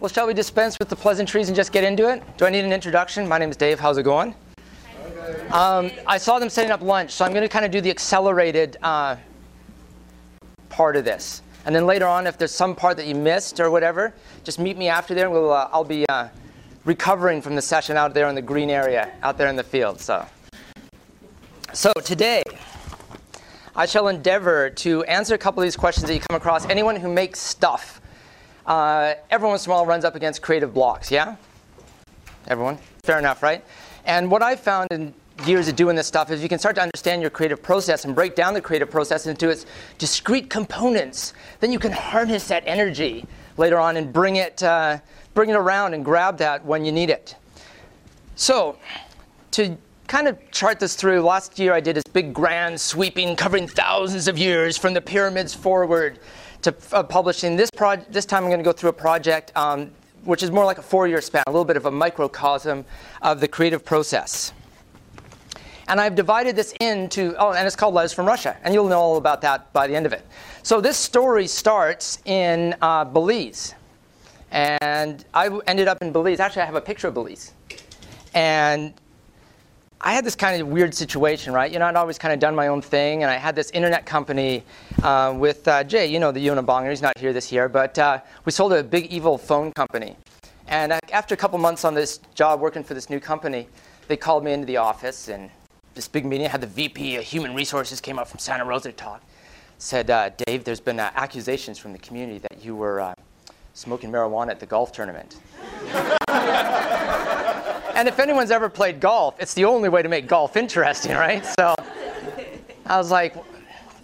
Well, shall we dispense with the pleasantries and just get into it? Do I need an introduction? My name is Dave. How's it going? Um, I saw them setting up lunch, so I'm going to kind of do the accelerated uh, part of this. And then later on, if there's some part that you missed or whatever, just meet me after there. We'll, uh, I'll be uh, recovering from the session out there in the green area, out there in the field. So, so today, I shall endeavor to answer a couple of these questions that you come across. Anyone who makes stuff uh, every once in a while runs up against creative blocks, yeah? Everyone? Fair enough, right? And what I've found in years of doing this stuff is you can start to understand your creative process and break down the creative process into its discrete components. Then you can harness that energy later on and bring it, uh, bring it around and grab that when you need it. So, to kind of chart this through, last year I did this big grand sweeping covering thousands of years from the pyramids forward to uh, publishing. This, this time I'm going to go through a project um, which is more like a four-year span, a little bit of a microcosm of the creative process. And I've divided this into, oh, and it's called Letters from Russia. And you'll know all about that by the end of it. So this story starts in uh, Belize. And I ended up in Belize. Actually, I have a picture of Belize. And I had this kind of weird situation, right? You know, I'd always kind of done my own thing, and I had this internet company uh, with uh, Jay, you know, the Unibonger. He's not here this year, but uh, we sold a big evil phone company. And uh, after a couple months on this job working for this new company, they called me into the office, and this big meeting had the VP of Human Resources came up from Santa Rosa to talk. Said, uh, Dave, there's been uh, accusations from the community that you were smoking marijuana at the golf tournament. And if anyone's ever played golf, it's the only way to make golf interesting, right? So I was like,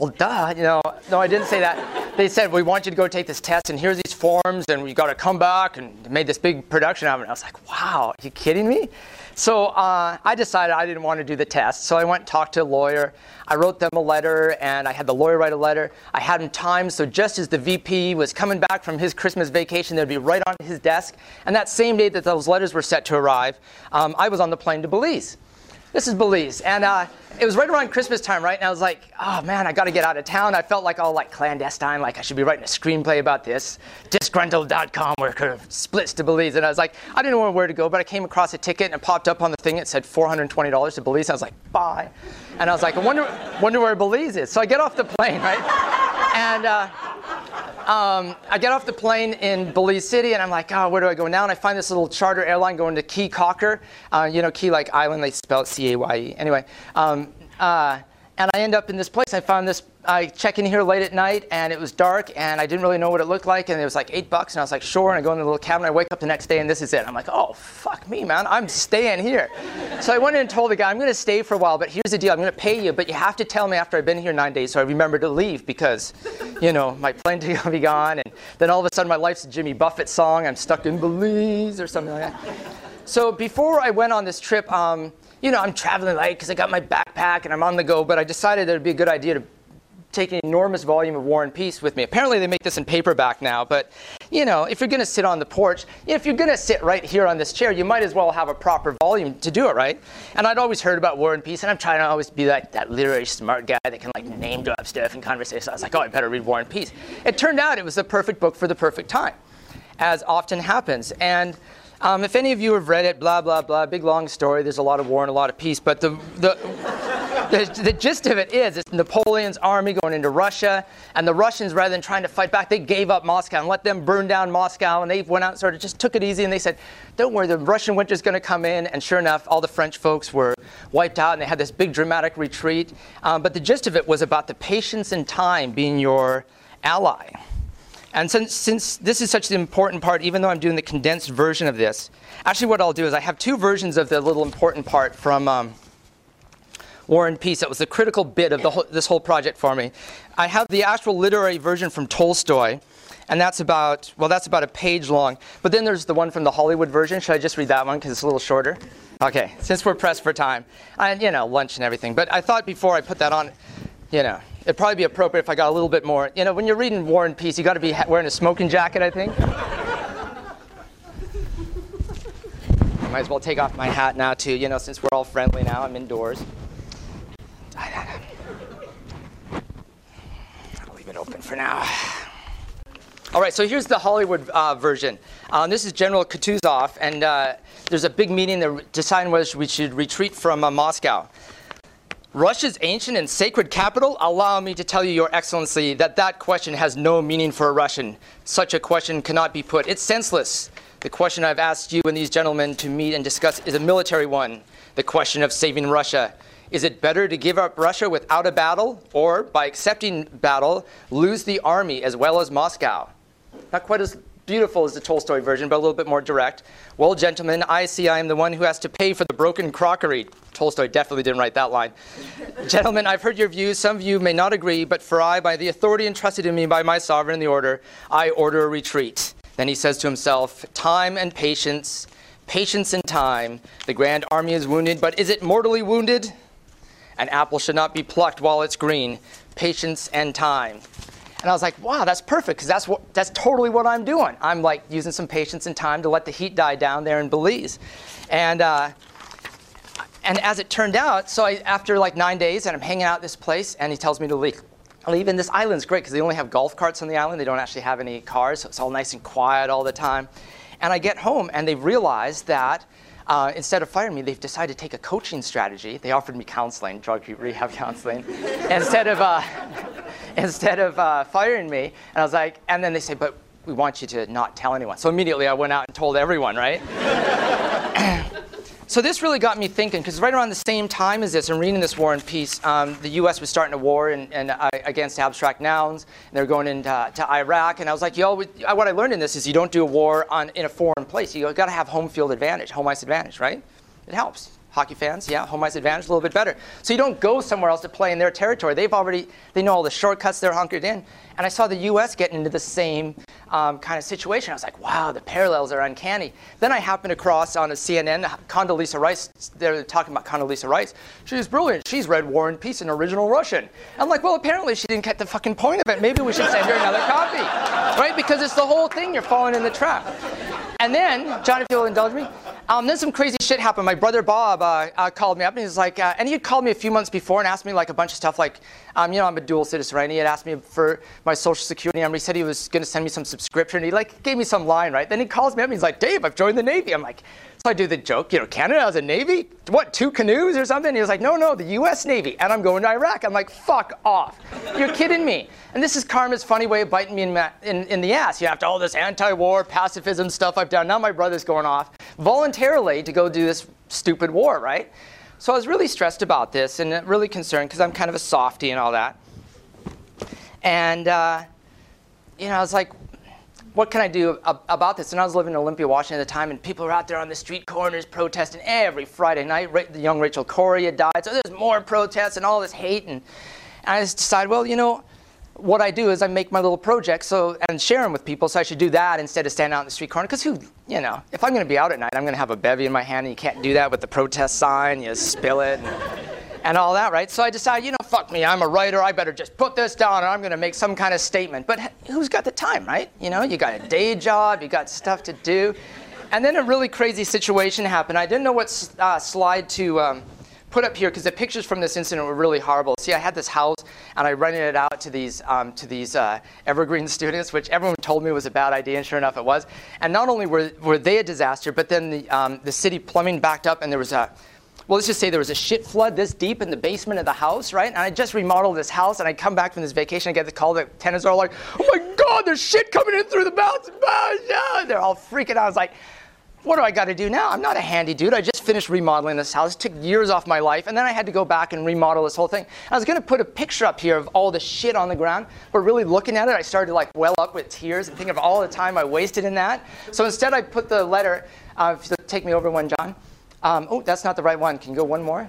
well, duh, you know. No, I didn't say that. They said, we want you to go take this test, and here's these forms, and you got to come back, and made this big production of it. I was like, wow, are you kidding me? So uh, I decided I didn't want to do the test. So I went and talked to a lawyer. I wrote them a letter, and I had the lawyer write a letter. I had him timed, so just as the VP was coming back from his Christmas vacation, they'd be right on his desk. And that same day that those letters were set to arrive, um, I was on the plane to Belize. This is Belize. And uh, it was right around Christmas time, right? And I was like, oh man, I got to get out of town. I felt like all like clandestine, like I should be writing a screenplay about this. Disgruntled.com worker splits to Belize. And I was like, I didn't know where to go, but I came across a ticket and it popped up on the thing. It said $420 to Belize. I was like, bye. And I was like, I wonder, wonder where Belize is. So I get off the plane, right? And uh, um, I get off the plane in Belize City, and I'm like, oh, where do I go now? And I find this little charter airline going to Caye Caulker. Uh, you know, Key like island, they spell it C-A-Y-E. Anyway, um, uh, and I end up in this place. I found this. I check in here late at night, and it was dark, and I didn't really know what it looked like, and it was like eight bucks, and I was like, sure. And I go in the little cabin. I wake up the next day, and this is it. I'm like, oh fuck me, man, I'm staying here. so I went in and told the guy, I'm going to stay for a while, but here's the deal. I'm going to pay you, but you have to tell me after I've been here nine days, so I remember to leave because, you know, my plane will be gone, and then all of a sudden my life's a Jimmy Buffett song. I'm stuck in Belize or something like that. So before I went on this trip. Um, you know, I'm traveling light because I got my backpack and I'm on the go, but I decided it would be a good idea to take an enormous volume of War and Peace with me. Apparently, they make this in paperback now, but you know, if you're going to sit on the porch, if you're going to sit right here on this chair, you might as well have a proper volume to do it, right? And I'd always heard about War and Peace, and I'm trying to always be like that literary smart guy that can like name drop stuff in conversation. I was like, oh, I better read War and Peace. It turned out it was the perfect book for the perfect time, as often happens. And um, if any of you have read it, blah, blah, blah, big long story, there's a lot of war and a lot of peace, but the, the, the, the, gist of it is it's Napoleon's army going into Russia, and the Russians, rather than trying to fight back, they gave up Moscow and let them burn down Moscow, and they went out and sort of just took it easy, and they said, don't worry, the Russian winter's going to come in, and sure enough, all the French folks were wiped out, and they had this big dramatic retreat. Um, but the gist of it was about the patience and time being your ally. And since, since this is such an important part, even though I'm doing the condensed version of this, actually what I'll do is I have two versions of the little important part from um, War and Peace. That was the critical bit of whole, this whole project for me. I have the actual literary version from Tolstoy, and that's about, well, that's about a page long. But then there's the one from the Hollywood version. Should I just read that one because it's a little shorter? Okay, since we're pressed for time. And, you know, lunch and everything. But I thought before I put that on, you know, it'd probably be appropriate if I got a little bit more. You know, when you're reading War and Peace, you got to be wearing a smoking jacket, I think. Might as well take off my hat now, too, you know, since we're all friendly now. I'm indoors. I'll leave it open for now. All right, so here's the Hollywood uh, version. Um, this is General Kutuzov, and uh, there's a big meeting. They're deciding whether we should retreat from uh, Moscow. Russia's ancient and sacred capital? Allow me to tell you, Your Excellency, that that question has no meaning for a Russian. Such a question cannot be put. It's senseless. The question I've asked you and these gentlemen to meet and discuss is a military one the question of saving Russia. Is it better to give up Russia without a battle, or by accepting battle, lose the army as well as Moscow? Not quite as beautiful as the Tolstoy version, but a little bit more direct. Well, gentlemen, I see I am the one who has to pay for the broken crockery. Tolstoy definitely didn't write that line. gentlemen, I've heard your views. Some of you may not agree, but for I, by the authority entrusted in me by my sovereign, the order, I order a retreat. Then he says to himself, Time and patience, patience and time. The grand army is wounded, but is it mortally wounded? An apple should not be plucked while it's green. Patience and time. And I was like, wow, that's perfect because that's, what, that's totally what I'm doing. I'm like using some patience and time to let the heat die down there in Belize. And, uh, and as it turned out, so I, after like nine days, and I'm hanging out this place, and he tells me to leave. Leave, and this island's great because they only have golf carts on the island. They don't actually have any cars, so it's all nice and quiet all the time. And I get home, and they realize that uh, instead of firing me, they've decided to take a coaching strategy. They offered me counseling, drug rehab counseling, instead of uh, instead of uh, firing me. And I was like, and then they say, but we want you to not tell anyone. So immediately I went out and told everyone, right? so this really got me thinking, because right around the same time as this, and reading this War and Peace, um, the U.S. was starting a war in, in, uh, against abstract nouns, and they were going into to Iraq, and I was like, yo, what I learned in this is you don't do a war on, in a foreign place. You've got to have home field advantage, home ice advantage, right? It helps. Hockey fans, yeah, home ice advantage a little bit better. So you don't go somewhere else to play in their territory. They've already, they know all the shortcuts, they're hunkered in. And I saw the U.S. getting into the same um, kind of situation. I was like, wow, the parallels are uncanny. Then I happened across on a CNN, Condoleezza Rice, they're talking about Condoleezza Rice. She's brilliant. She's read War and Peace in original Russian. I'm like, well, apparently she didn't get the fucking point of it. Maybe we should send her another copy, right? Because it's the whole thing. You're falling in the trap. And then, John, if you'll indulge me, um, then some crazy shit happened. My brother Bob uh, uh, called me up and he's like, uh, and he had called me a few months before and asked me like a bunch of stuff like, um, you know, I'm a dual citizen, right? And he had asked me for my social security number. He said he was going to send me some subscription. He like gave me some line, right? Then he calls me up and he's like, Dave, I've joined the Navy. I'm like, so I do the joke, you know, Canada has a Navy? What, two canoes or something? He was like, no, no, the U.S. Navy. And I'm going to Iraq. I'm like, fuck off. You're kidding me. And this is karma's funny way of biting me in, in, in the ass. You have to all this anti-war, pacifism stuff I've done. Now my brother's going off voluntarily to go do this stupid war, right? So I was really stressed about this and really concerned because I'm kind of a softy and all that. And, uh, you know, I was like, what can I do about this? And I was living in Olympia, Washington at the time, and people were out there on the street corners protesting every Friday night. The young Rachel Corrie had died, so there's more protests and all this hate. And, and I just decided, well, you know, what I do is I make my little projects so and share them with people. So I should do that instead of standing out in the street corner. Because who, you know, if I'm going to be out at night, I'm going to have a bevy in my hand, and you can't do that with the protest sign. You spill it and, and all that, right? So I decided, you know, fuck me. I'm a writer. I better just put this down, and I'm going to make some kind of statement. But who's got the time, right? You know, you got a day job, you got stuff to do, and then a really crazy situation happened. I didn't know what uh, slide to. Um, put up here because the pictures from this incident were really horrible. See, I had this house and I rented it out to these um, to these uh, Evergreen students, which everyone told me was a bad idea, and sure enough, it was. And not only were, were they a disaster, but then the um, the city plumbing backed up, and there was a well, let's just say there was a shit flood this deep in the basement of the house, right? And I just remodeled this house, and I come back from this vacation, I get the call, the tenants are all like, oh my God, there's shit coming in through the bounce. They're all freaking out. I was like, what do I got to do now? I'm not a handy dude. I just finished remodeling this house. It took years off my life, and then I had to go back and remodel this whole thing. I was going to put a picture up here of all the shit on the ground, but really looking at it, I started to like well up with tears and think of all the time I wasted in that. So instead, I put the letter. Uh, take me over one, John. Um, oh, that's not the right one. Can you go one more?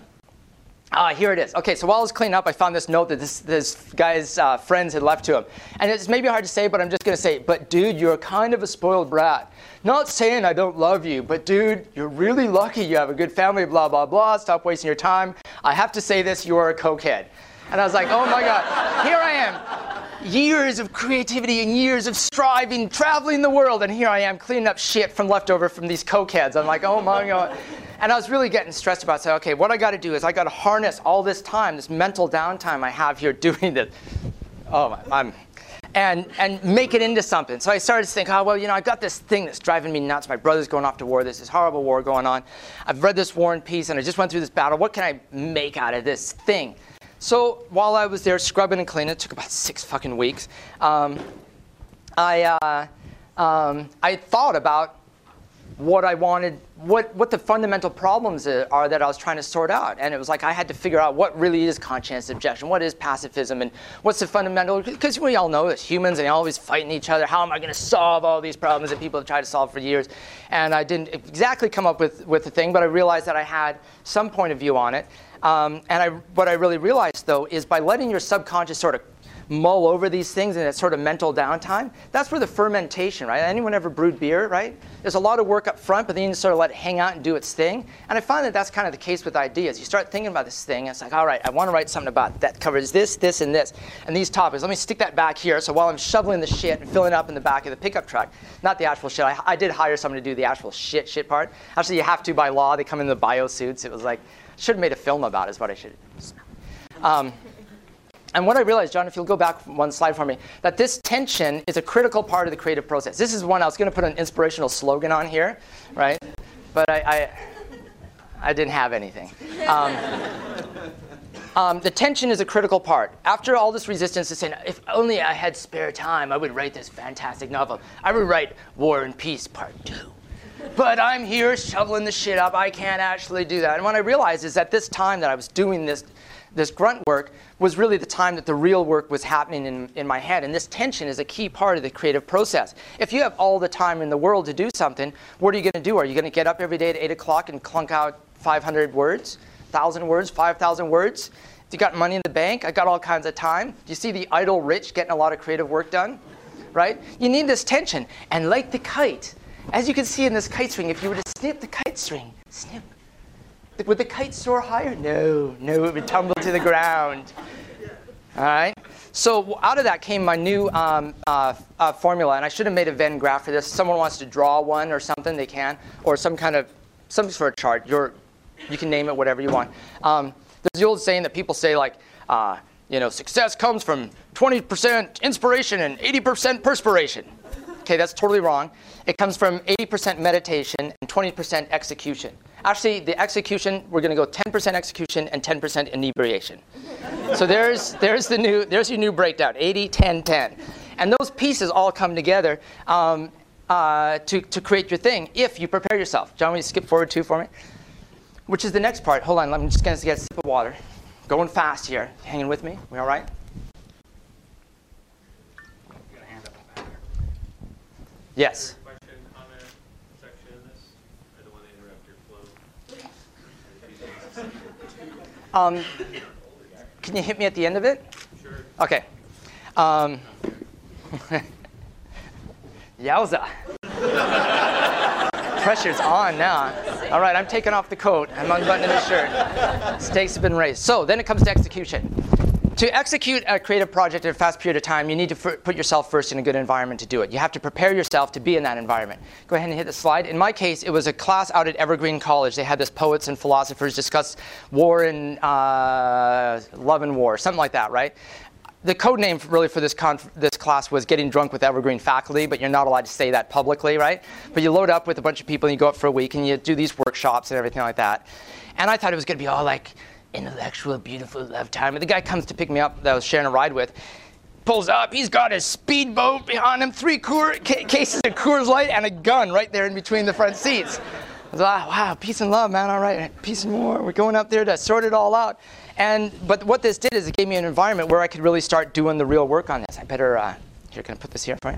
Ah, here it is. Okay, so while I was cleaning up, I found this note that this, this guy's uh, friends had left to him. And it's maybe hard to say, but I'm just going to say, but dude, you're kind of a spoiled brat. Not saying I don't love you, but dude, you're really lucky you have a good family, blah, blah, blah. Stop wasting your time. I have to say this, you are a cokehead. And I was like, oh my God, here I am. Years of creativity and years of striving, traveling the world, and here I am cleaning up shit from leftover from these cokeheads. I'm like, oh my God. And I was really getting stressed about saying, okay, what I got to do is I got to harness all this time, this mental downtime I have here doing this. Oh, I'm. And, and make it into something. So I started to think, oh, well, you know, I've got this thing that's driving me nuts. My brother's going off to war. There's this horrible war going on. I've read this War and Peace, and I just went through this battle. What can I make out of this thing? So while I was there scrubbing and cleaning, it took about six fucking weeks, um, I, uh, um, I thought about what I wanted, what, what the fundamental problems are that I was trying to sort out. And it was like I had to figure out what really is conscientious objection, what is pacifism, and what's the fundamental, because we all know as humans and always fighting each other, how am I going to solve all these problems that people have tried to solve for years? And I didn't exactly come up with, with the thing, but I realized that I had some point of view on it. Um, and I, what I really realized, though, is by letting your subconscious sort of mull over these things in that sort of mental downtime, that's where the fermentation, right? Anyone ever brewed beer, right? There's a lot of work up front, but then you sort of let it hang out and do its thing. And I find that that's kind of the case with ideas. You start thinking about this thing, and it's like, all right, I want to write something about that covers this, this, and this, and these topics. Let me stick that back here. So while I'm shoveling the shit and filling up in the back of the pickup truck, not the actual shit. I, I did hire someone to do the actual shit, shit part. Actually, you have to by law. They come in the bio suits. It was like, should have made a film about it, is what I should. Um, and what I realized, John, if you'll go back one slide for me, that this tension is a critical part of the creative process. This is one I was going to put an inspirational slogan on here, right? But I, I, I didn't have anything. Um, um, the tension is a critical part. After all this resistance to saying, if only I had spare time, I would write this fantastic novel. I would write War and Peace Part 2. But I'm here shoveling the shit up. I can't actually do that. And what I realized is at this time that I was doing this this grunt work was really the time that the real work was happening in, in my head. And this tension is a key part of the creative process. If you have all the time in the world to do something, what are you going to do? Are you going to get up every day at 8 o'clock and clunk out 500 words, 1,000 words, 5,000 words? If you got money in the bank, I got all kinds of time. Do you see the idle rich getting a lot of creative work done? Right? You need this tension. And like the kite, as you can see in this kite string, if you were to snip the kite string, snip, would the kite soar higher? No, no, it would tumble to the ground. All right? So out of that came my new um, uh, uh, formula, and I should have made a Venn graph for this. Someone wants to draw one or something, they can, or some kind of some sort of chart. You're, you can name it whatever you want. Um, there's the old saying that people say like, uh, you know, success comes from 20% inspiration and 80% perspiration. Okay, that's totally wrong. It comes from 80% meditation and 20% execution. Actually, the execution, we're going to go 10% execution and 10% inebriation. so there's, there's, the new, there's your new breakdown 80, 10, 10. And those pieces all come together um, uh, to, to create your thing if you prepare yourself. John, will you skip forward two for me? Which is the next part. Hold on, I'm just going to get a sip of water. Going fast here. Hanging with me? We all right? Yes. Um, can you hit me at the end of it? Sure. Okay. Um, yowza. Pressure's on now. All right, I'm taking off the coat. I'm unbuttoning the shirt. Stakes have been raised. So then it comes to execution to execute a creative project in a fast period of time, you need to put yourself first in a good environment to do it. You have to prepare yourself to be in that environment. Go ahead and hit the slide. In my case, it was a class out at Evergreen College. They had this poets and philosophers discuss war and uh, love and war, something like that, right? The code name really for this, this class was getting drunk with Evergreen faculty, but you're not allowed to say that publicly, right? But you load up with a bunch of people and you go up for a week and you do these workshops and everything like that. And I thought it was going to be all like intellectual, beautiful love time. And the guy comes to pick me up that I was sharing a ride with. Pulls up, he's got his speedboat behind him, three Coor, ca- cases of Coors Light, and a gun right there in between the front seats. I was like, wow, peace and love, man. All right, peace and war. We're going up there to sort it all out. And but what this did is it gave me an environment where I could really start doing the real work on this. I better uh, here. Can I put this here for you?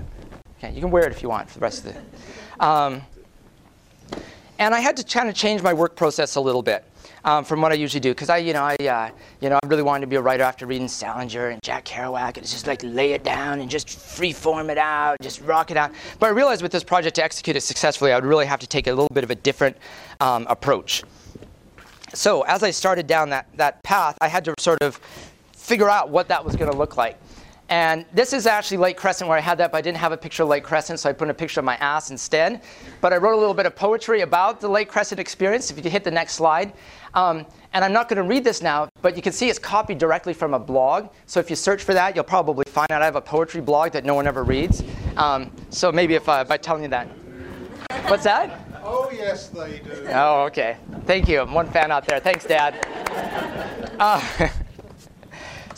Okay, you can wear it if you want for the rest of the. Um, and I had to kind of change my work process a little bit um, from what I usually do because I, you know, I, uh, you know, I really wanted to be a writer after reading Salinger and Jack Kerouac, and it's just like lay it down and just free form it out, just rock it out. But I realized with this project to execute it successfully, I would really have to take a little bit of a different um, approach. So as I started down that that path, I had to sort of figure out what that was going to look like. And this is actually Lake Crescent where I had that, but I didn't have a picture of Lake Crescent, so I put a picture of my ass instead. But I wrote a little bit of poetry about the Lake Crescent experience, if you could hit the next slide. Um, and I'm not going to read this now, but you can see it's copied directly from a blog. So if you search for that, you'll probably find out I have a poetry blog that no one ever reads. Um, so maybe if uh, by telling you that. What's that? Oh, yes, they do. Oh, okay. Thank you. I'm one fan out there. Thanks, Dad. Uh,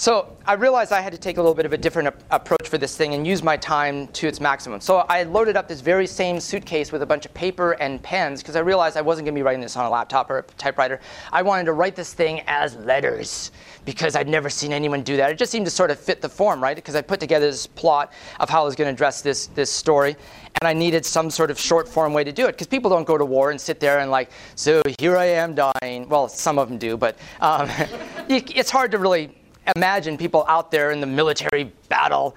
So I realized I had to take a little bit of a different a- approach for this thing and use my time to its maximum. So I loaded up this very same suitcase with a bunch of paper and pens because I realized I wasn't going to be writing this on a laptop or a typewriter. I wanted to write this thing as letters because I'd never seen anyone do that. It just seemed to sort of fit the form, right? Because I put together this plot of how I was going to address this, this story, and I needed some sort of short form way to do it because people don't go to war and sit there and like, so here I am dying. Well, some of them do, but um, it's hard to really imagine people out there in the military battle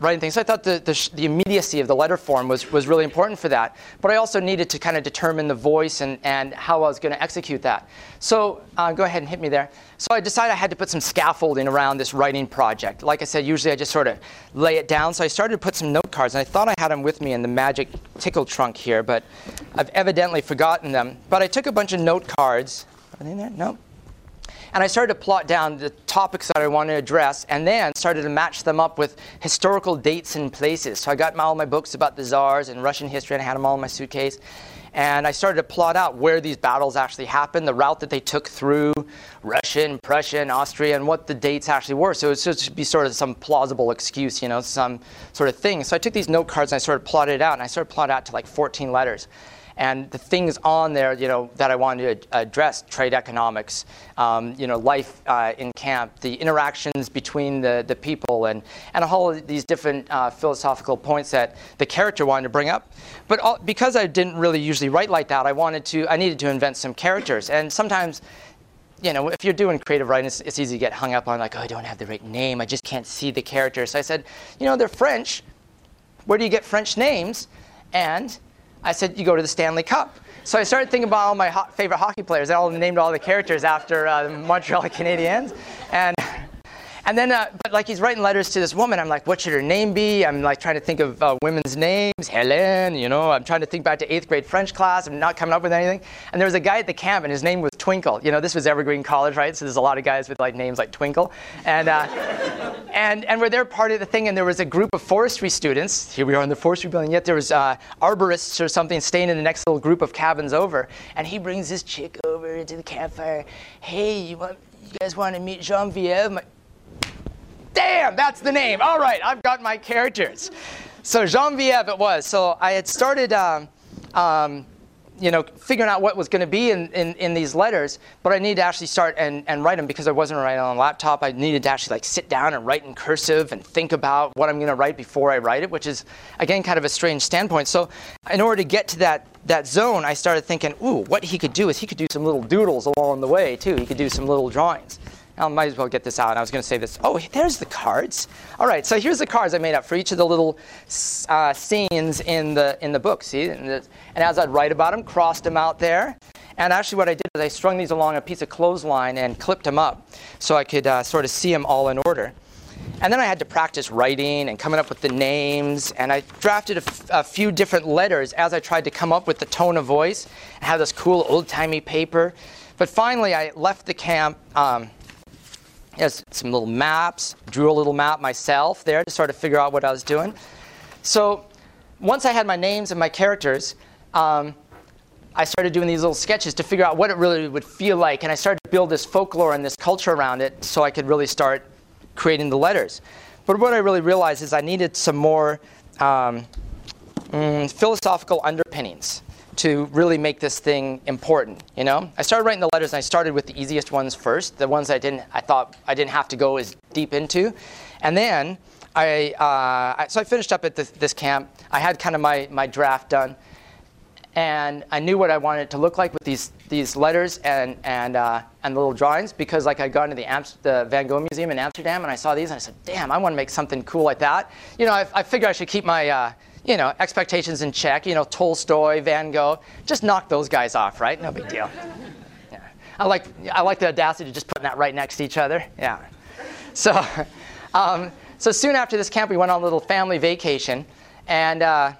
writing things. So I thought the, the, the, immediacy of the letter form was, was really important for that. But I also needed to kind of determine the voice and, and how I was going to execute that. So uh, go ahead and hit me there. So I decided I had to put some scaffolding around this writing project. Like I said, usually I just sort of lay it down. So I started to put some note cards, and I thought I had them with me in the magic tickle trunk here, but I've evidently forgotten them. But I took a bunch of note cards. Are they in there? No. And I started to plot down the topics that I wanted to address and then started to match them up with historical dates and places. So I got all my books about the czars and Russian history and I had them all in my suitcase. And I started to plot out where these battles actually happened, the route that they took through Russia and Prussia and Austria, and what the dates actually were. So it should be sort of some plausible excuse, you know, some sort of thing. So I took these note cards and I sort of plotted it out, and I sort started plotting out to like 14 letters and the things on there, you know, that I wanted to address: trade economics, um, you know, life uh, in camp, the interactions between the, the people, and and a whole of these different uh, philosophical points that the character wanted to bring up. But all, because I didn't really usually write like that, I wanted to, I needed to invent some characters, and sometimes you know, if you're doing creative writing, it's, it's, easy to get hung up on like, oh, I don't have the right name. I just can't see the character. So I said, you know, they're French. Where do you get French names? And I said, you go to the Stanley Cup. So I started thinking about all my ho- favorite hockey players. I all named all the characters after uh, the Montreal Canadiens. And and then, uh, but like he's writing letters to this woman. I'm like, what should her name be? I'm like trying to think of uh, women's names. Helen, you know. I'm trying to think back to eighth grade French class. I'm not coming up with anything. And there was a guy at the camp, and his name was Twinkle. You know, this was Evergreen College, right? So there's a lot of guys with like names like Twinkle. And uh, and and we're there part of the thing. And there was a group of forestry students. Here we are in the forestry building. Yet there was uh, arborists or something staying in the next little group of cabins over. And he brings this chick over to the campfire. Hey, you want? You guys want to meet Genevieve? Damn, that's the name. All right, I've got my characters. So Genevieve it was. So I had started, um, um, you know, figuring out what was going to be in, in, in, these letters, but I needed to actually start and, and write them because I wasn't writing on a laptop. I needed to actually like sit down and write in cursive and think about what I'm going to write before I write it, which is again kind of a strange standpoint. So in order to get to that that zone, I started thinking, ooh, what he could do is he could do some little doodles along the way too. He could do some little drawings. I might as well get this out. I was going to say this. Oh, there's the cards. All right, so here's the cards I made up for each of the little uh, scenes in the in the book. See, and, the, and, as I'd write about them, crossed them out there. And actually, what I did is I strung these along a piece of clothesline and clipped them up, so I could uh, sort of see them all in order. And then I had to practice writing and coming up with the names. And I drafted a, few different letters as I tried to come up with the tone of voice and have this cool old timey paper. But finally, I left the camp. Um, has some little maps, drew a little map myself there to sort of figure out what I was doing. So once I had my names and my characters, um, I started doing these little sketches to figure out what it really would feel like. And I started to build this folklore and this culture around it so I could really start creating the letters. But what I really realized is I needed some more um, mm, philosophical underpinnings to really make this thing important. You know, I started writing the letters, and I started with the easiest ones first, the ones I didn't, I thought I didn't have to go as deep into, and then I, uh, I so I finished up at this, this, camp. I had kind of my my draft done, and I knew what I wanted it to look like with these these letters and and uh, and the little drawings because like I'd gone to the, Amst- the Van Gogh Museum in Amsterdam and I saw these and I said, damn, I want to make something cool like that. You know, I, I figured I should keep my uh, you know, expectations in check. You know, Tolstoy, Van Gogh, just knock those guys off, right? No big deal. Yeah. I like I like the audacity of just putting that right next to each other. Yeah. So, um, So soon after this camp, we went on a little family vacation. And uh,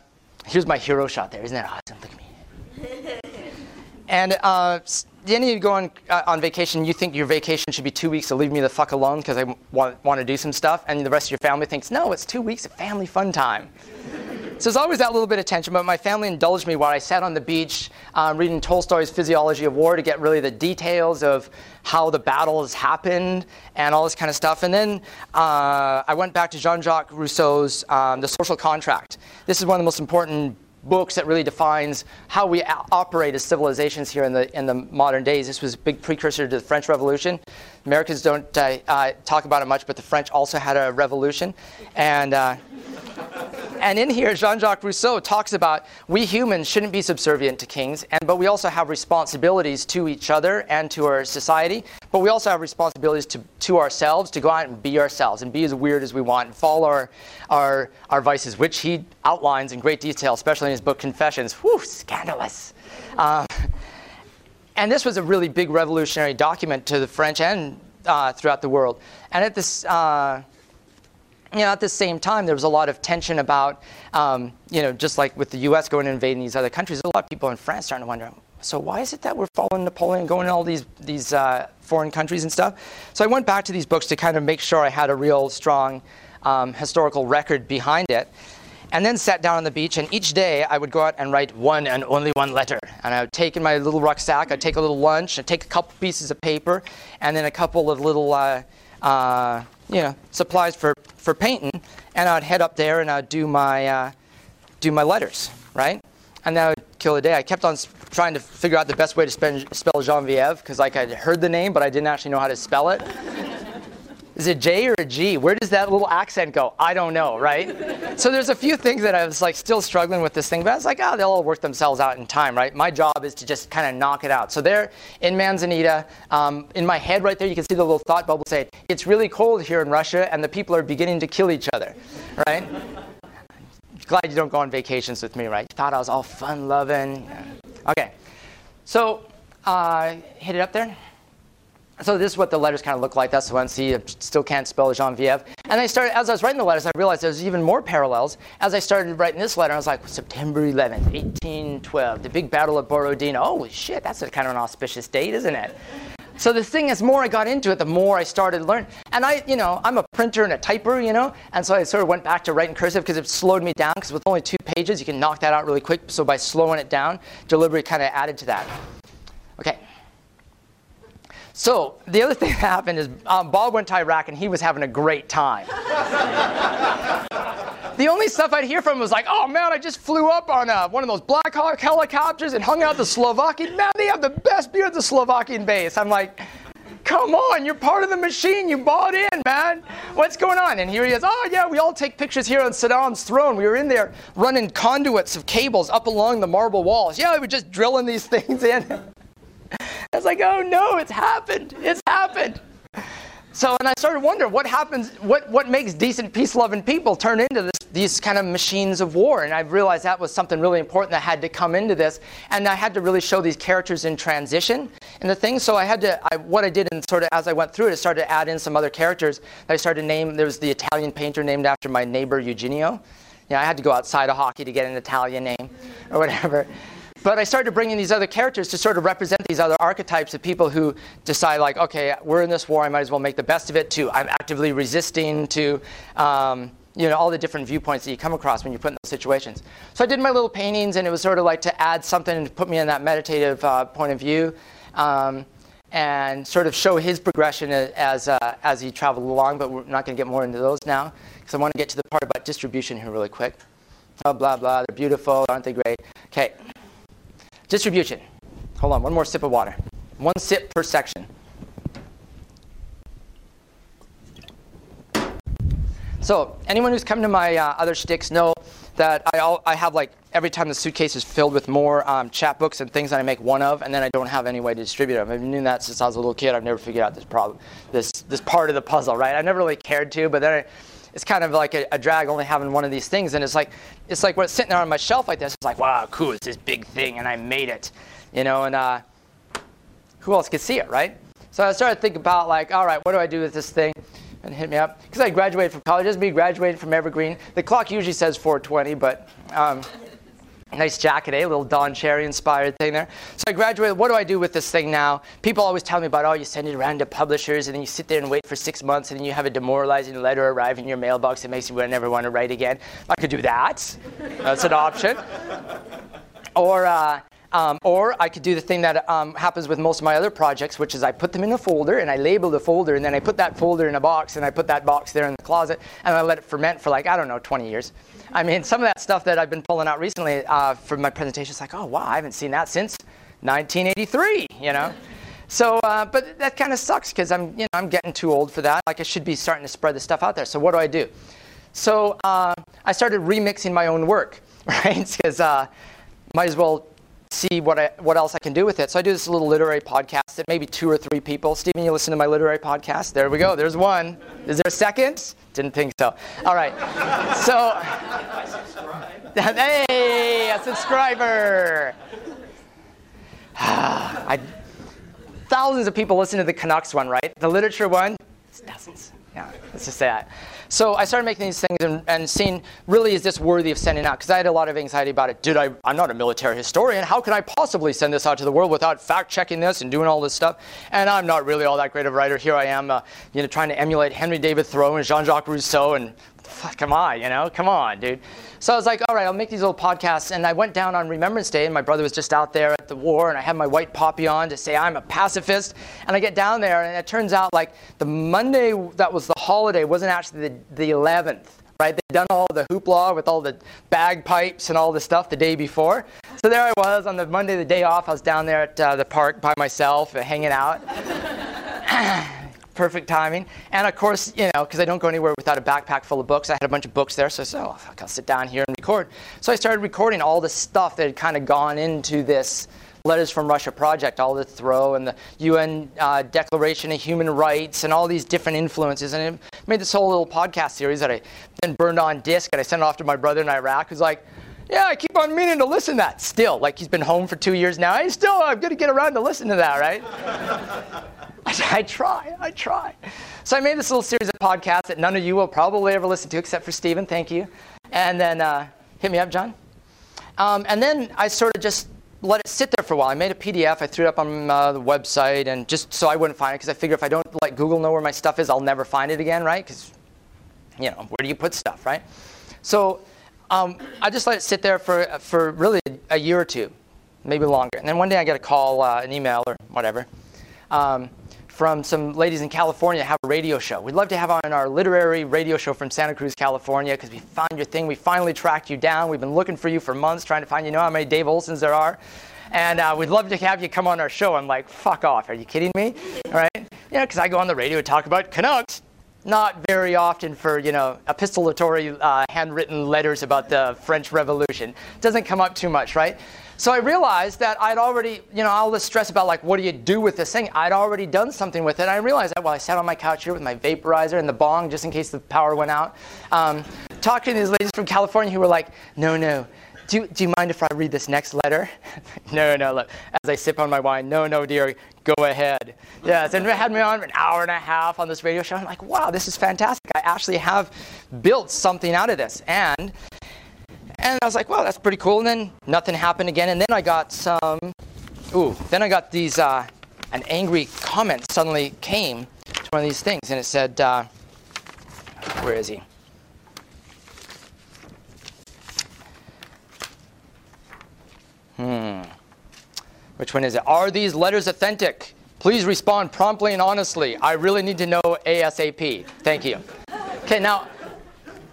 here's my hero shot there. Isn't that awesome? And uh, any of you go on, uh, on vacation, you think your vacation should be two weeks to leave me the fuck alone because I want, want to do some stuff. And the rest of your family thinks, no, it's two weeks of family fun time. So there's always that little bit of tension, but my family indulged me while I sat on the beach um, reading Tolstoy's Physiology of War to get really the details of how the battles happened and all this kind of stuff. And then uh, I went back to Jean-Jacques Rousseau's um, The Social Contract. This is one of the most important books that really defines how we operate as civilizations here in the in the modern days. This was a big precursor to the French Revolution. Americans don't uh, uh, talk about it much, but the French also had a revolution, and. Uh, and in here, Jean-Jacques Rousseau talks about we humans shouldn't be subservient to kings, and but we also have responsibilities to each other and to our society. But we also have responsibilities to, to ourselves to go out and be ourselves and be as weird as we want and follow our, our, our vices, which he outlines in great detail, especially in his book Confessions. Whew, scandalous. Um, and this was a really big revolutionary document to the French and uh, throughout the world. And at this, uh, you know, at the same time, there was a lot of tension about, um, you know, just like with the U.S. going and invading these other countries, a lot of people in France starting to wonder, so why is it that we're following Napoleon, going to all these these uh, foreign countries and stuff? So I went back to these books to kind of make sure I had a real strong um, historical record behind it, and then sat down on the beach. And each day I would go out and write one and only one letter. And I would take in my little rucksack, I'd take a little lunch, and take a couple pieces of paper, and then a couple of little. Uh, uh, you know, supplies for, for painting, and I'd head up there and I'd do my, uh, do my letters, right? And that would kill the day. I kept on trying to figure out the best way to spell, spell Genevieve because like I'd heard the name, but I didn't actually know how to spell it. Is it J or a G? Where does that little accent go? I don't know, right? so there's a few things that I was like still struggling with this thing, but I was like, oh, they'll all work themselves out in time, right? My job is to just kind of knock it out. So there in Manzanita, um, in my head right there, you can see the little thought bubble say, it's really cold here in Russia and the people are beginning to kill each other, right? Glad you don't go on vacations with me, right? You thought I was all fun loving. Okay, so uh, hit it up there. So this is what the letters kind of look like. That's the one. See, I still can't spell Genevieve. And I started, as I was writing the letters, I realized there's even more parallels. As I started writing this letter, I was like, September 11th, 1812, the big battle of Borodino. Holy shit, that's a kind of an auspicious date, isn't it? So the thing is, more I got into it, the more I started learning. And I, you know, I'm a printer and a typer, you know, and so I sort of went back to writing cursive because it slowed me down. Because with only two pages, you can knock that out really quick. So by slowing it down, delivery kind of added to that. Okay. So the other thing that happened is um, Bob went to Iraq and he was having a great time. the only stuff I'd hear from him was like, oh man, I just flew up on uh, one of those Black Hawk helicopters and hung out the Slovakian. Man, they have the best beer at the Slovakian base. I'm like, come on, you're part of the machine. You bought in, man. What's going on? And here he is. Oh, yeah, we all take pictures here on Saddam's throne. We were in there running conduits of cables up along the marble walls. Yeah, we were just drilling these things in. I was like, oh no, it's happened. It's happened. So, and I started wondering what happens, what, what makes decent, peace loving people turn into this, these kind of machines of war? And I realized that was something really important that had to come into this. And I had to really show these characters in transition and the thing. So I had to, I, what I did, and sort of as I went through it, I started to add in some other characters. I started to name, there was the Italian painter named after my neighbor Eugenio. Know, I had to go outside of hockey to get an Italian name or whatever. But I started bringing these other characters to sort of represent these other archetypes of people who decide, like, okay, we're in this war, I might as well make the best of it, to I'm actively resisting, to um, you know, all the different viewpoints that you come across when you're put in those situations. So I did my little paintings, and it was sort of like to add something and put me in that meditative uh, point of view. Um, and sort of show his progression as, uh, as he traveled along, but we're not going to get more into those now, because I want to get to the part about distribution here really quick. Oh, blah, blah, they're beautiful, aren't they great? Okay, Distribution. Hold on, one more sip of water. One sip per section. So anyone who's come to my uh, other shticks know that I, I, have like every time the suitcase is filled with more um, chapbooks and things that I make one of, and then I don't have any way to distribute them. I've been doing that since I was a little kid. I've never figured out this problem, this this part of the puzzle, right? I never really cared to, but then I, it's kind of like a, a, drag only having one of these things. And it's like, it's like when it's sitting there on my shelf like this, it's like, wow, cool, it's this big thing and I made it, you know, and uh, who else could see it, right? So I started to think about like, all right, what do I do with this thing? and hit me up because I graduated from college. Just me graduated from Evergreen. The clock usually says 4:20, but um, nice jacket, eh? A little Don Cherry inspired thing there. So I graduated. What do I do with this thing now? People always tell me about, oh, you send it around to publishers and then you sit there and wait for six months and then you have a demoralizing letter arrive in your mailbox that makes you never want to write again. I could do that. That's an option. Or, uh, um, or I could do the thing that um, happens with most of my other projects, which is I put them in a folder and I label the folder and then I put that folder in a box and I put that box there in the closet and I let it ferment for like, I don't know, 20 years. I mean, some of that stuff that I've been pulling out recently uh, for my presentation is like, oh, wow, I haven't seen that since 1983, you know? So, uh, but that kind of sucks because I'm, you know, I'm getting too old for that. Like I should be starting to spread the stuff out there. So what do I do? So uh, I started remixing my own work, right? Because uh, might as well see what, I, what else I can do with it. So I do this little literary podcast that maybe two or three people. Stephen, you listen to my literary podcast? There we go. There's one. Is there a second? Didn't think so. All right. So, hey, a subscriber. I, thousands of people listen to the Canucks one, right? The literature one, dozens. Yeah, let's just say that. So I started making these things and, and seeing really is this worthy of sending out? Because I had a lot of anxiety about it. Did I? I'm not a military historian. How can I possibly send this out to the world without fact checking this and doing all this stuff? And I'm not really all that great of a writer. Here I am, uh, you know, trying to emulate Henry David Thoreau and Jean-Jacques Rousseau and fuck on, You know, come on, dude. So I was like, all right, I'll make these little podcasts. And I went down on Remembrance Day, and my brother was just out there at the war, and I had my white poppy on to say I'm a pacifist. And I get down there, and it turns out like the Monday that was the holiday wasn't actually the, the 11th. Right, they'd done all the hoopla with all the bagpipes and all the stuff the day before. So there I was on the Monday, the day off. I was down there at uh, the park by myself, uh, hanging out. perfect timing. And of course, you know, because I don't go anywhere without a backpack full of books, I had a bunch of books there. So I said, oh, fuck, I'll sit down here and record. So I started recording all the stuff that had kind of gone into this Letters from Russia project, all the Thoreau and the UN uh, Declaration of Human Rights and all these different influences. And it made this whole little podcast series that I then burned on disc and I sent it off to my brother in Iraq who's like, yeah, I keep on meaning to listen to that. Still, like he's been home for two years now. I still, I'm going to get around to listen to that, right? I, I try, I try. So I made this little series of podcasts that none of you will probably ever listen to except for Stephen. Thank you. And then uh, hit me up, John. Um, and then I sort of just let it sit there for a while. I made a PDF. I threw it up on uh, the website, and just so I wouldn't find it, because I figure if I don't let Google know where my stuff is, I'll never find it again, right? Because, you know, where do you put stuff, right? So um, I just let it sit there for for really a year or two, maybe longer. And then one day I get a call, uh, an email, or whatever. Um, from some ladies in California have a radio show. We'd love to have on our literary radio show from Santa Cruz, California, because we found your thing. We finally tracked you down. We've been looking for you for months, trying to find you know how many Dave Olsons there are. And uh, we'd love to have you come on our show. I'm like, fuck off. Are you kidding me? All right? Yeah, because I go on the radio and talk about Canucks. Not very often for, you know, epistolatory uh, handwritten letters about the French Revolution. Doesn't come up too much, right? So I realized that I'd already, you know, all this stress about like, what do you do with this thing? I'd already done something with it. And I realized that while I sat on my couch here with my vaporizer and the bong just in case the power went out, um, talking to these ladies from California who were like, no, no, do, do you mind if I read this next letter? no, no, look, as I sip on my wine, no, no, dear, go ahead. Yes, and it had me on an hour and a half on this radio show. I'm like, wow, this is fantastic. I actually have built something out of this. And and I was like, well, that's pretty cool. And then nothing happened again. And then I got some, ooh, then I got these, uh, an angry comment suddenly came to one of these things. And it said, uh, where is he? Hmm. Which one is it? Are these letters authentic? Please respond promptly and honestly. I really need to know ASAP. Thank you. Okay, now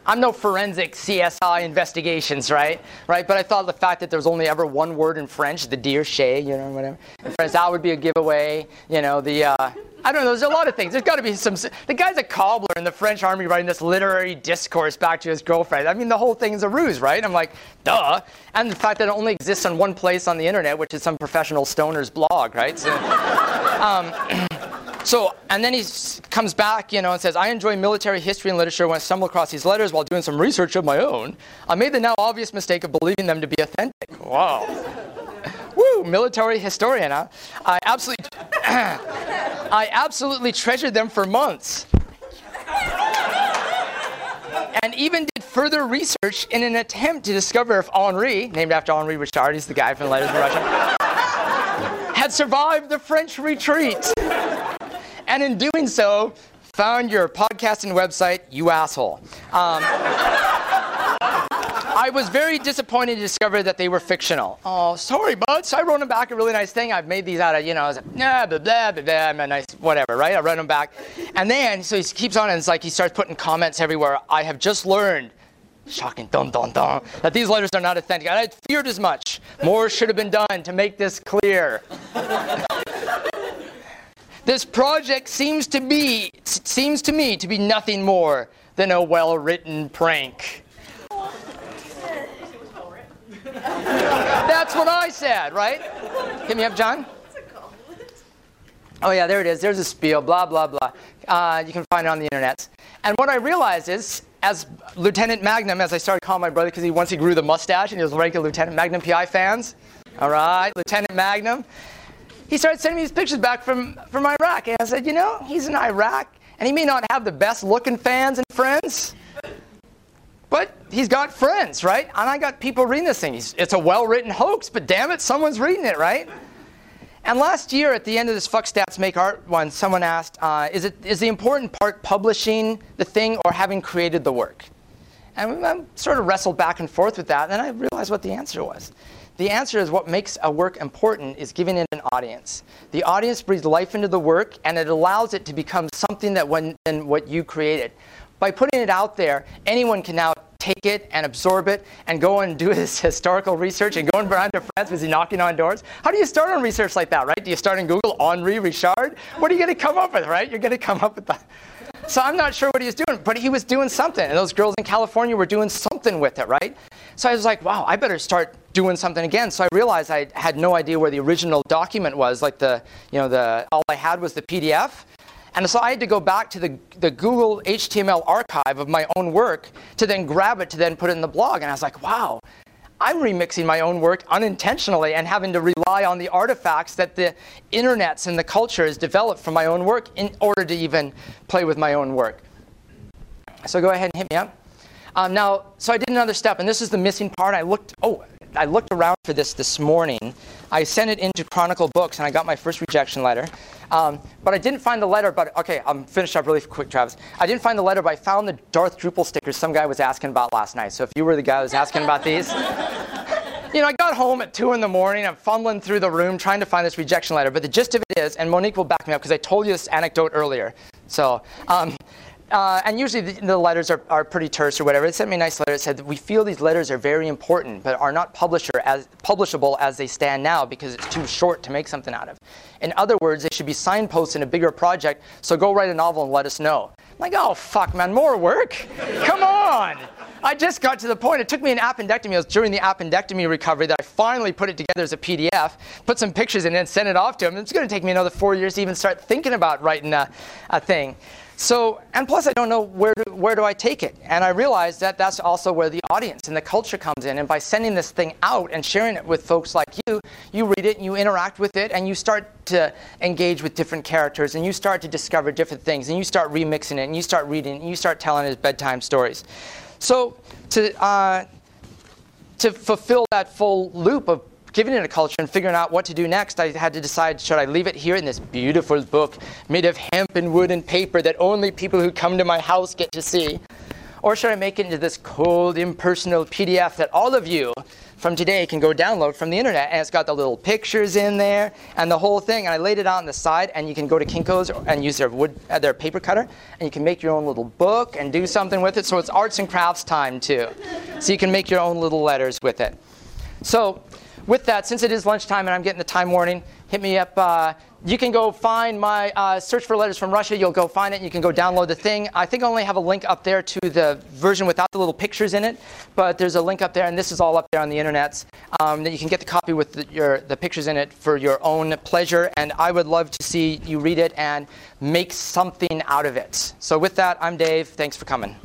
I'm no forensic CSI investigations, right? Right? But I thought the fact that there's only ever one word in French, the dear Shay, you know, whatever. In French, that would be a giveaway. You know, the, uh, I don't know, there's a lot of things. There's got to be some, the guy's a cobbler in the French army writing this literary discourse back to his girlfriend. I mean, the whole thing's a ruse, right? I'm like, duh. And the fact that it only exists on one place on the internet, which is some professional stoner's blog, right? So, um, So, and then he comes back, you know, and says, I enjoy military history and literature when I stumble across these letters while doing some research of my own. I made the now obvious mistake of believing them to be authentic. Wow. Woo, military historian, huh? I absolutely, I absolutely treasured them for months. and even did further research in an attempt to discover if Henri, named after Henri Richard, he's the guy from Letters from Russia, had survived the French retreat. And in doing so, found your podcasting website, you asshole. Um, I was very disappointed to discover that they were fictional. Oh, sorry, bud. So I wrote them back a really nice thing. I've made these out of, you know, I was like, blah, blah, blah, blah, blah, blah, nice, whatever, right? I wrote them back. And then, so he keeps on and it's like he starts putting comments everywhere. I have just learned, shocking, dun, dun, dun, that these letters are not authentic. And I feared as much. More should have been done to make this clear. this project seems to be, seems to me to be nothing more than a well-written prank. That's what I said, right? Hit me up, John. Oh, yeah, there it is. There's a spiel, blah, blah, blah. Uh, you can find it on the internet. And what I realized is, as Lieutenant Magnum, as I started calling my brother, because he once he grew the mustache and he was regular Lieutenant Magnum PI fans. All right, Lieutenant Magnum. He started sending me these pictures back from, from Iraq. And I said, you know, he's in Iraq, and he may not have the best looking fans and friends, but he's got friends, right? And I got people reading this thing. it's a well written hoax, but damn it, someone's reading it, right? And last year, at the end of this Fuck Stats Make Art one, someone asked, uh, is, it, is the important part publishing the thing or having created the work? And I sort of wrestled back and forth with that, and then I realized what the answer was. The answer is what makes a work important is giving it an audience. The audience breathes life into the work, and it allows it to become something that when, than what you created by putting it out there, anyone can now take it and absorb it and go and do this historical research and go and behind their friends was knocking on doors. How do you start on research like that, right? Do you start in Google, Henri Richard? What are you going to come up with, right? You're going to come up with that. So I'm not sure what he was doing, but he was doing something. And those girls in California were doing something with it, right? So I was like, wow, I better start doing something again. So I realized I had no idea where the original document was. Like the, you know, the all I had was the PDF. And so I had to go back to the, the Google HTML archive of my own work to then grab it to then put it in the blog. And I was like, wow, I'm remixing my own work unintentionally and having to rely on the artifacts that the internets and the culture has developed from my own work in order to even play with my own work. So go ahead and hit me up. Um, now, so I did another step, and this is the missing part. I looked, oh, I looked around for this this morning. I sent it into Chronicle Books, and I got my first rejection letter. Um, but I didn't find the letter. But okay, I'm finished up really quick, Travis. I didn't find the letter, but I found the Darth Drupal stickers some guy was asking about last night. So if you were the guy who was asking about these. You know, I got home at 2 in the morning. I'm fumbling through the room trying to find this rejection letter. But the gist of it is, and Monique will back me up because I told you this anecdote earlier. So, um, uh, and usually the, the letters are, are, pretty terse or whatever. They sent me a nice letter. It said, We feel these letters are very important, but are not as, publishable as they stand now because it's too short to make something out of. In other words, they should be signposts in a bigger project, so go write a novel and let us know. I'm like, oh, fuck, man, more work? Come on! I just got to the point. It took me an appendectomy. It was during the appendectomy recovery that I finally put it together as a PDF, put some pictures in it, and sent it off to him. It's going to take me another four years to even start thinking about writing a, a thing. So, and plus I don't know where do, where do I take it? And I realized that that's also where the audience and the culture comes in. And by sending this thing out and sharing it with folks like you, you read it and you interact with it and you start to engage with different characters and you start to discover different things and you start remixing it and you start reading and you start telling his bedtime stories. So to, uh, to fulfill that full loop of giving it a culture and figuring out what to do next, I had to decide should I leave it here in this beautiful book made of hemp and wood and paper that only people who come to my house get to see? Or should I make it into this cold, impersonal PDF that all of you from today can go download from the internet? And it's got the little pictures in there and the whole thing. And I laid it out on the side, and you can go to Kinko's and use their wood, uh, their paper cutter, and you can make your own little book and do something with it. So it's arts and crafts time too. So you can make your own little letters with it. So with that, since it is lunchtime and I'm getting the time warning, hit me up. Uh, you can go find my uh, search for letters from Russia. You'll go find it. You can go download the thing. I think I only have a link up there to the version without the little pictures in it, but there's a link up there, and this is all up there on the internet. Um, that you can get the copy with the, your, the pictures in it for your own pleasure. And I would love to see you read it and make something out of it. So with that, I'm Dave. Thanks for coming.